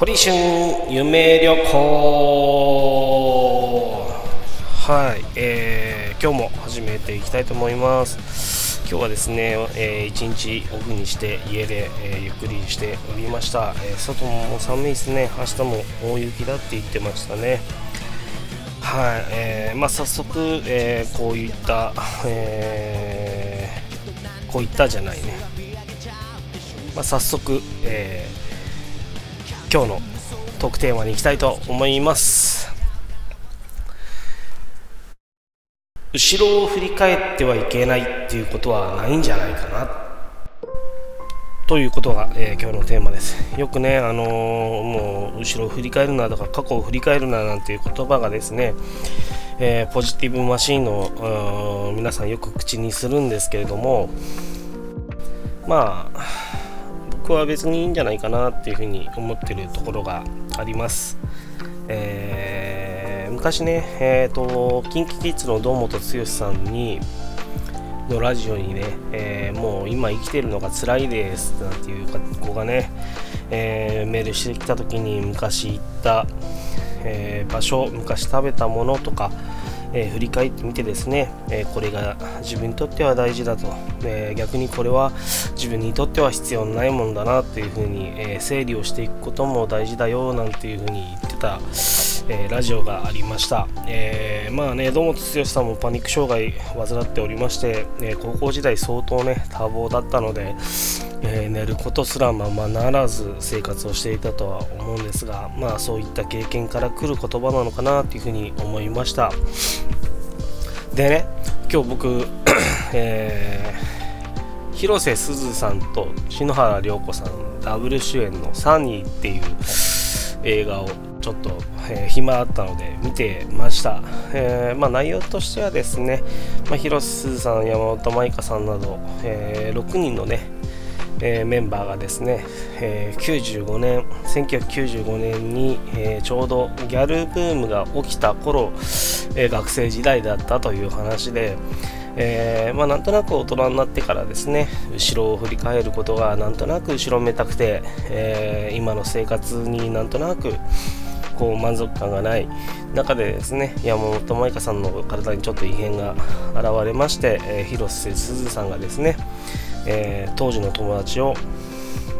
堀春夢旅行。はい、えー今日も始めていきたいと思います。今日はですね、えー一日オフにして家で、えーゆっくりしておりました、えー外も寒いですね。明日も大雪だって言ってましたね。はい、えーまあ、早速、えーこういった、えーこういったじゃないね、まあ、早速、えー今日のトークテーマに行きたいと思います。後ろを振り返ってはいけないっていうことはないんじゃないかな。ということが、えー今日のテーマです。よくね、あのーもう後ろを振り返るなとか過去を振り返るななんていう言葉がですね、えーポジティブマシーンのー皆さんよく口にするんですけれどもまあ僕は別にいいんじゃないかなっていうふうに思ってるところがあります。えー昔ね、えー、と KinKiKids の堂本剛さんにのラジオにね、えーもう今生きてるのが辛いですなんていう子がね、えーメールしてきた時に昔行った、えー場所昔食べたものとか、えー振り返ってみてですね、えーこれが自分にとっては大事だと、えー逆にこれは自分にとっては必要ないもんだなというふうに、え整理をしていくことも大事だよなんていうふうに言ってた、えーラジオがありました、えーまあね堂本剛さんもパニック障害患っておりまして、えー高校時代相当ね多忙だったので、え寝ることすらままならず生活をしていたとは思うんですがまあそういった経験から来る言葉なのかなというふうに思いました。でね今日僕、え広瀬すずさんと篠原涼子さんダブル主演の「サニー」っていう映画をちょっと、えー暇あったので見てました、えーまあ、内容としてはですね、まあ、広瀬すずさん山本舞香さんなど、え6人のねえメンバーがですね、えー95年1995年に、えちょうどギャルブームが起きた頃、え学生時代だったという話で、えーまあ、なんとなく大人になってからですね後ろを振り返ることがなんとなく後ろめたくて、えー今の生活になんとなくこう満足感がない中でですね山本舞香さんの体にちょっと異変が現れまして、えー広瀬すずさんがですね、えー当時の友達を、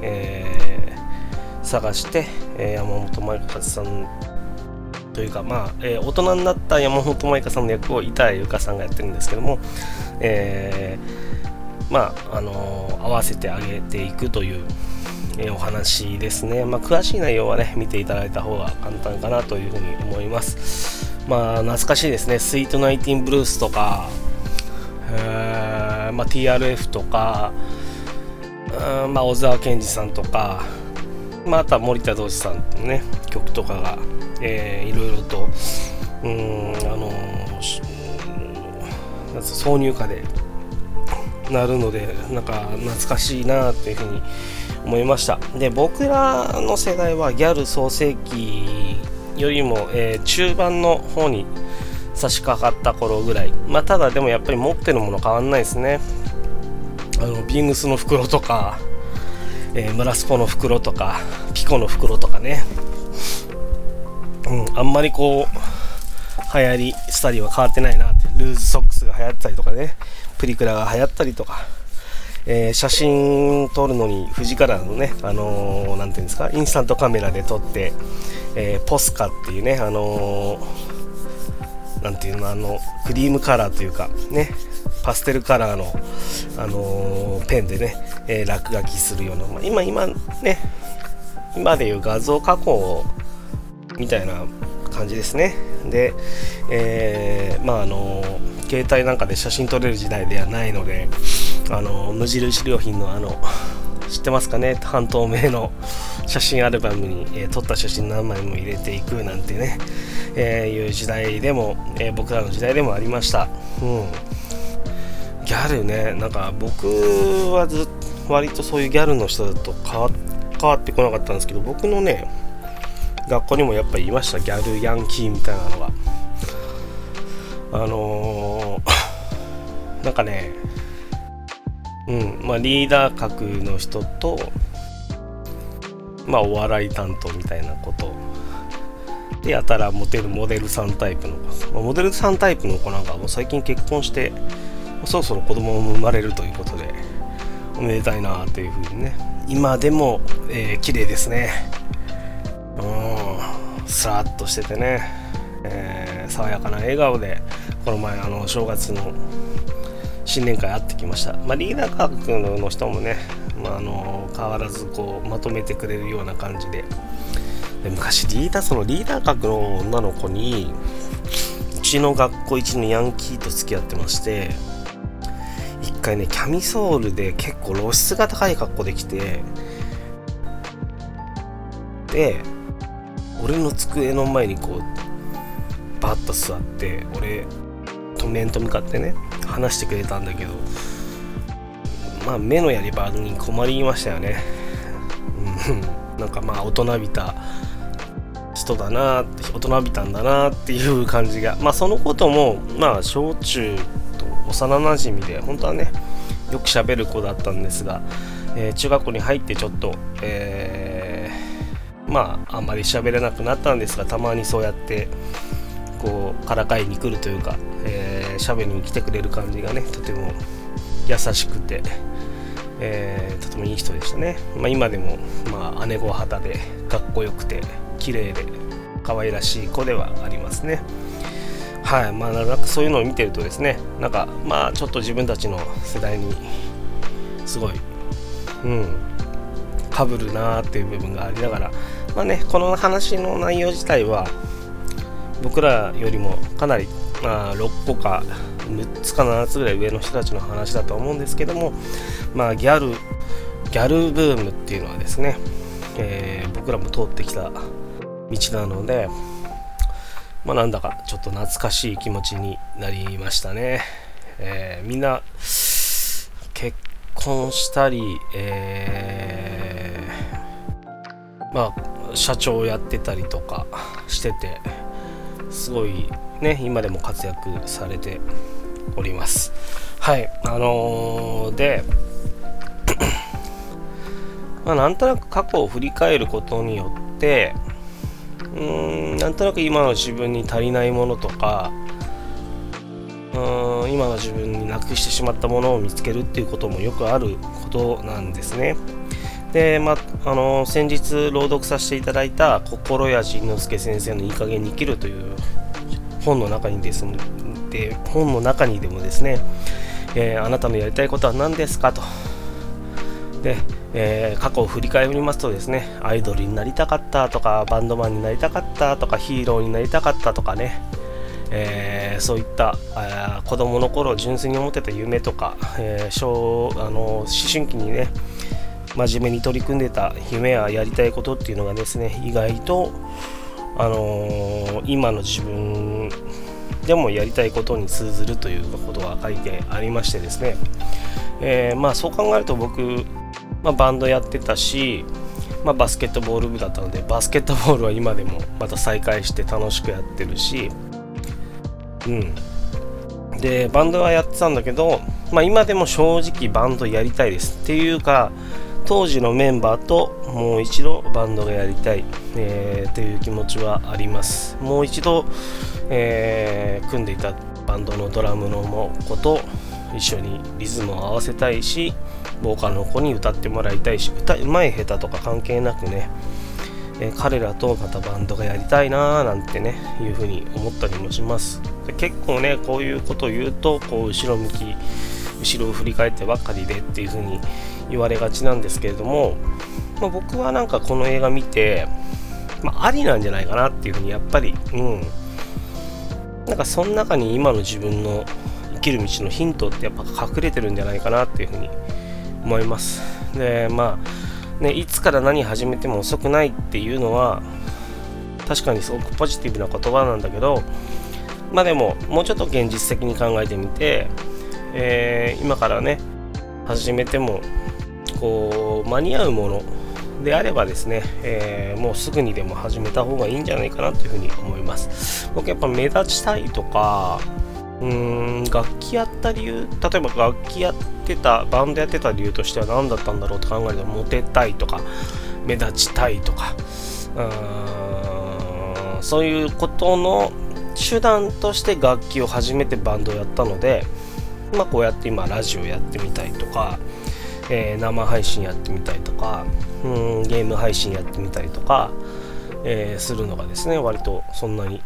えー探して、え山本舞香さんというかまあ、え大人になった山本舞香さんの役を板谷由香さんがやってるんですけども、えまああの合わせてあげていくという、えーお話ですね、まあ、詳しい内容はね見ていただいた方が簡単かなというふうに思います。まあ懐かしいですね「スイートナイティンブルース」とか、えーまあ、TRF とかうんまあ、小沢健二さんとか、まあ、あとは森田同志さんのね曲とかが、えーいろいろとうんあのー挿入歌でなるのでなんか懐かしいなっていうふうに思いました。で僕らの世代はギャル創世記よりも、えー中盤の方に差し掛かった頃ぐらい。まあただでもやっぱり持ってるもの変わんないですね。あのビームスの袋とか、えー、ムラスポの袋とかピコの袋とかね、うん、あんまりこう流行りスタディは変わってないなって。ルーズソックスが流行ったりとかね。プリクラが流行ったりとか、えー写真撮るのに富士カラーのねあのーていうんですかインスタントカメラで撮って、えーポスカっていうねあのーていうのあのクリームカラーというかねパステルカラーの、あのーペンでね、え落書きするような、まあ今今ね今でいう画像加工みたいな感じですね。で、えまああの携帯なんかで写真撮れる時代ではないので、あの無印良品のあの知ってますかね？半透明の写真アルバムに、えー撮った写真何枚も入れていくなんてね、えーいう時代でも、えー僕らの時代でもありました、うん、ギャルねなんか僕はず割とそういうギャルの人だと変わ変わってこなかったんですけど僕のね学校にもやっぱいました。ギャルヤンキーみたいなのが。あのーなんかねうん。まあリーダー格の人とまあお笑い担当みたいなこと。でやたらモテるモデルさんタイプの子、まあ、モデルさんタイプの子なんかも最近結婚してそろそろ子供も生まれるということでおめでたいなというふうにね。今でも、えー、綺麗ですね。うん。スラッとしててね、えー、爽やかな笑顔でこの前あの正月の新年会会ってきました、まあ、リーダー格の人もね、まあ、あの変わらずこうまとめてくれるような感じで。で昔リーダーそのリーダー格の女の子にうちの学校一のヤンキーと付き合ってまして一回ねキャミソールで結構露出が高い格好できてで俺の机の前にこうバッと座って俺面と向かってね話してくれたんだけどまあ目のやり場に困りましたよね。うん。なんかまあ大人びた人だなって大人びたんだなっていう感じが。まあそのこともまあ小中と幼なじみで本当はねよく喋る子だったんですが、えー、中学校に入ってちょっと、えー、まああんまり喋れなくなったんですがたまにそうやってこうからかいに来るというか、えー、喋りに来てくれる感じがねとても優しくて、えー、とてもいい人でしたね、まあ、今でも、まあ、姉御肌でかっこよくて綺麗で可愛らしい子ではありますね。はいまあなんかそういうのを見てるとですねなんかまあちょっと自分たちの世代にすごいうんかぶるなーっていう部分がありながらまあねこの話の内容自体は僕らよりもかなり、まあ、6個か6つか7つぐらい上の人たちの話だと思うんですけどもまあギャルギャルブームっていうのはですね、えー、僕らも通ってきた道なので、まあ、なんだかちょっと懐かしい気持ちになりましたね。えー、みんな結婚したり、えー、まあ、社長をやってたりとかしてて、すごいね、今でも活躍されております。はい、あのー、で、まあ、なんとなく過去を振り返ることによって、うーんなんとなく今の自分に足りないものとかうーん今の自分になくしてしまったものを見つけるっていうこともよくあることなんですね。で、まあの先日朗読させていただいた心谷仁之助先生の「いい加減に生きる」という本の中にですねで本の中にでもですね、えー、あなたのやりたいことは何ですかと。でえー、過去を振り返りますとですねアイドルになりたかったとかバンドマンになりたかったとかヒーローになりたかったとかね、えー、そういったあ子供の頃純粋に思ってた夢とか、えー、小あの思春期にね真面目に取り組んでた夢ややりたいことっていうのがですね意外と、あの今の自分でもやりたいことに通ずるということが書いてありましてですね、えまあそう考えると僕まあ、バンドやってたし、まあ、バスケットボール部だったのでバスケットボールは今でもまた再開して楽しくやってるしうん。でバンドはやってたんだけど、まあ、今でも正直バンドやりたいですっていうか当時のメンバーともう一度バンドがやりたい、えー、という気持ちはあります。もう一度、えー、組んでいたバンドのドラムの子と一緒にリズムを合わせたいしボーカルの子に歌ってもらいたいし歌うまい下手とか関係なくね、えー、彼らとまたバンドがやりたいなーなんてねいうふうに思ったりもします。結構ねこういうことを言うとこう後ろ向き後ろを振り返ってばっかりでっていうふうに言われがちなんですけれども、まあ、僕はなんかこの映画見て、まあ、ありなんじゃないかなっていうふうにやっぱりうん。なんかその中に今の自分の生きる道のヒントってやっぱ隠れてるんじゃないかなっていうふうに思います。でまあねいつから何始めても遅くないっていうのは確かにすごくポジティブな言葉なんだけどまあでももうちょっと現実的に考えてみて、えー、今からね始めてもこう間に合うものであればですね、えー、もうすぐにでも始めた方がいいんじゃないかなというふうに思います。僕やっぱ目立ちたいとかうーん楽器やった理由例えば楽器やってたバンドやってた理由としては何だったんだろうと考えるとモテたいとか、目立ちたいとかそういうことの手段として楽器を始めてバンドをやったので、まあ、こうやって今ラジオやってみたりとか、えー、生配信やってみたりとかうんゲーム配信やってみたりとか、えー、するのがですね割とそんなに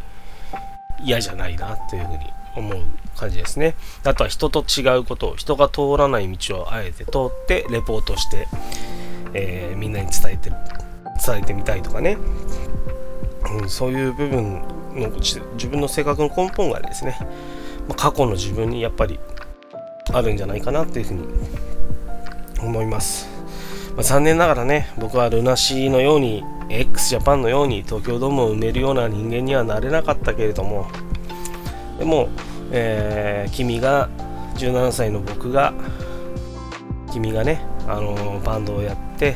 嫌じゃないなというふうに思う感じですね。あとは人と違うことを、人が通らない道をあえて通ってレポートして、えー、みんなに伝えて伝えてみたいとかね、うん、そういう部分の自分の性格の根本がですね、まあ、過去の自分にやっぱりあるんじゃないかなというふうに思います。まあ、残念ながらね、僕はルナシーのように、x ジャパンのように東京ドームを埋めるような人間にはなれなかったけれども、でも、えー、君が17歳の僕が君がね、あのー、バンドをやって、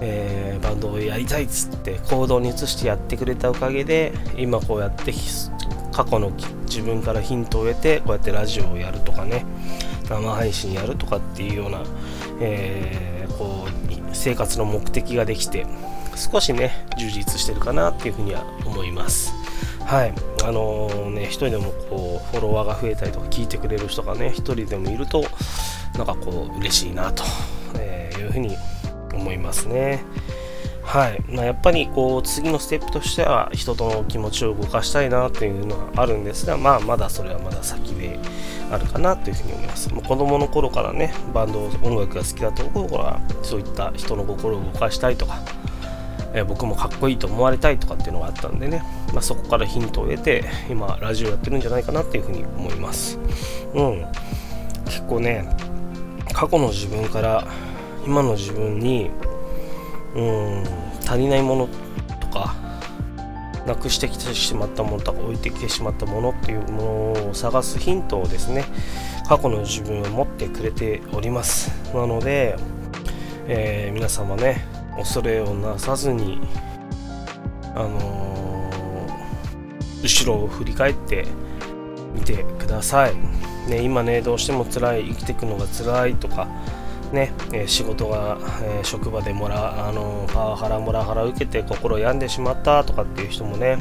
えー、バンドをやりたいっつって行動に移してやってくれたおかげで今こうやって過去の自分からヒントを得てこうやってラジオをやるとかね生配信やるとかっていうような、えー、こう生活の目的ができて少しね充実してるかなっていうふうには思います。はい、あのー、ね、一人でもこうフォロワーが増えたりとか聞いてくれる人がね、一人でもいると、なんかこう、嬉しいなと、えいうふうに思いますね。はい、まあ、やっぱりこう次のステップとしては人との気持ちを動かしたいなというのはあるんですが、まあ、まだそれはまだ先であるかなというふうに思います。もう子供の頃からね、バンド、音楽が好きだった頃からそういった人の心を動かしたいとか、えー、僕もかっこいいと思われたいとかっていうのがあったんでね、まあ、そこからヒントを得て今ラジオやってるんじゃないかなっていうふうに思います。うん。結構ね過去の自分から今の自分にうん。足りないものとかなくしてきてしまったものとか置いてきてしまったものっていうものを探すヒントをですね過去の自分を持ってくれております。なので、えー、皆様ね恐れをなさずにあのー、後ろを振り返ってみてください、ね、今ねどうしても辛い生きていくのが辛いとかね、え仕事が、え、職場でもらあのパワハラモラハラ受けて心病んでしまったとかっていう人もね、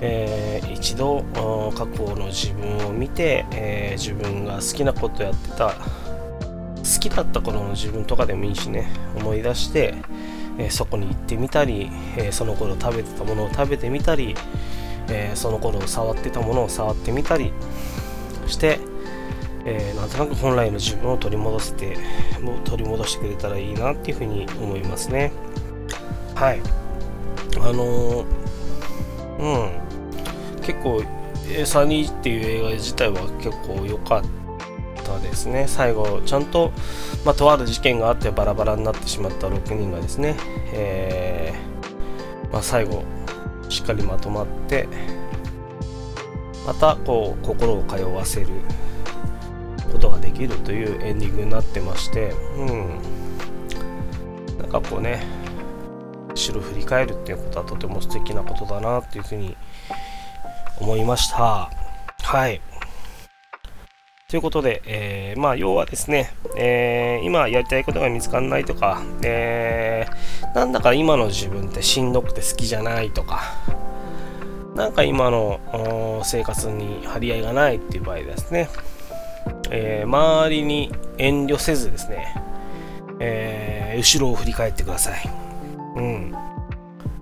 えー、一度過去の自分を見て、えー、自分が好きなことやってた好きだった頃の自分とかでもいいしね思い出して、えー、そこに行ってみたり、えー、その頃食べてたものを食べてみたり、えー、その頃触ってたものを触ってみたりして、えなんとなく本来の自分を取り戻せても取り戻してくれたらいいなっていうふうに思いますね。はい。あのうん。結構サニーっていう映画自体は結構良かったですね。最後ちゃんと、まあ、とある事件があってバラバラになってしまった6人がですね、えー、まあ、最後しっかりまとまってまたこう心を通わせる。できるというエンディングになってましてうん。なんかこうね後ろ振り返るっていうことはとても素敵なことだなっていうふうに思いました。はい。ということで、えー、まあ、要はですね、えー、今やりたいことが見つからないとか、えー、なんだか今の自分ってしんどくて好きじゃないとか、なんか今の生活に張り合いがないっていう場合ですね、え周りに遠慮せずですね、え後ろを振り返ってください。うん。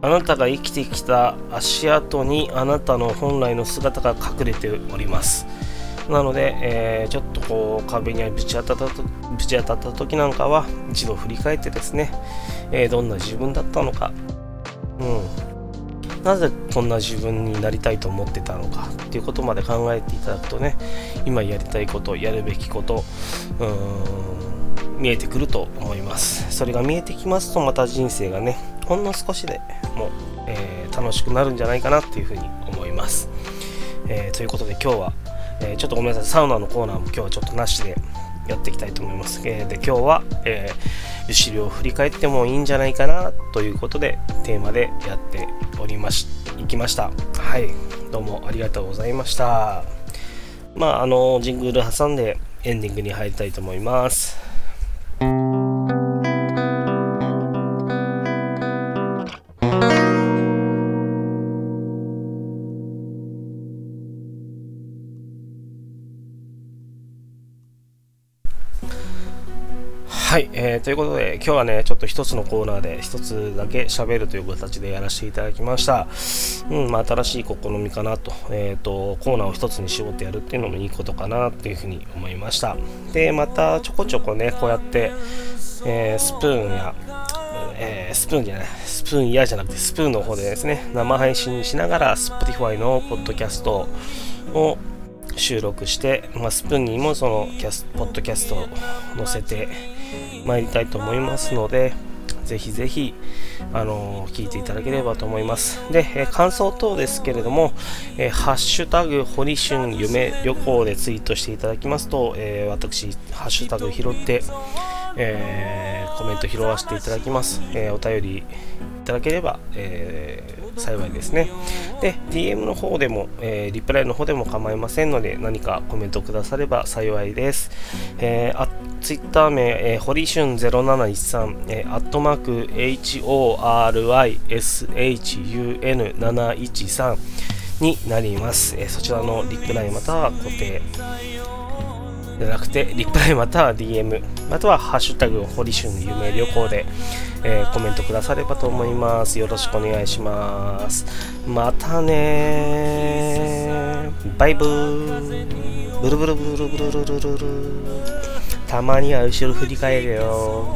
あなたが生きてきた足跡にあなたの本来の姿が隠れております。なので、えー、ちょっとこう壁にぶち当たったとぶち当たった時なんかは一度振り返ってですね、えー、どんな自分だったのか、うん、なぜこんな自分になりたいと思ってたのかっていうことまで考えていただくとね今やりたいことやるべきことうーん見えてくると思いますそれが見えてきますとまた人生がねほんの少しでも、えー、楽しくなるんじゃないかなっていうふうに思います、えー、ということで今日はえー、ちょっとごめんなさい、サウナのコーナーも今日はちょっとなしでやっていきたいと思います。え、で、今日は、えー、後ろを振り返ってもいいんじゃないかなということで、テーマでやっておりまし、いきました。はい、どうもありがとうございました。まあ、あの、ジングル挟んでエンディングに入りたいと思います。今日はねちょっと一つのコーナーで一つだけ喋るという形でやらせていただきました、うんまあ、新しい試みかなと,、えーと、コーナーを一つに絞ってやるっていうのもいいことかなっていうふうに思いました。でまたちょこちょこねこうやって、えー、スプーンやえー、スプーンじゃない、スプーン嫌じゃなくて、スプーンの方でですね、生配信しながら、Spotify のポッドキャストを収録して、まあ、スプーンにもそのキャスポッドキャストを載せて参りたいと思いますので、ぜひぜひ、あのー、聞いていただければと思います。で、えー、感想等ですけれども、えー、ハッシュタグ、堀春夢旅行でツイートしていただきますと、え私、ハッシュタグ拾って、えコメント拾わせていただきます。えお便りいただければ、え幸いですね。で、DM の方でも、え、リプライの方でも構いませんので、何かコメントくだされば幸いです。えー、ツイッター名、えー、ホリシュン0713、えー、アットマーク HORYSHUN713 になります。え、そちらのリプライまたは固定じゃなくて、リプライまたは DM、またはハッシュタグ、ホリシュン夢旅行で、えー、コメントくださればと思います。よろしくお願いします。またねバイブー。ブルブルブルブルブルブルブル。たまには後ろ振り返るよ。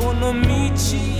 この道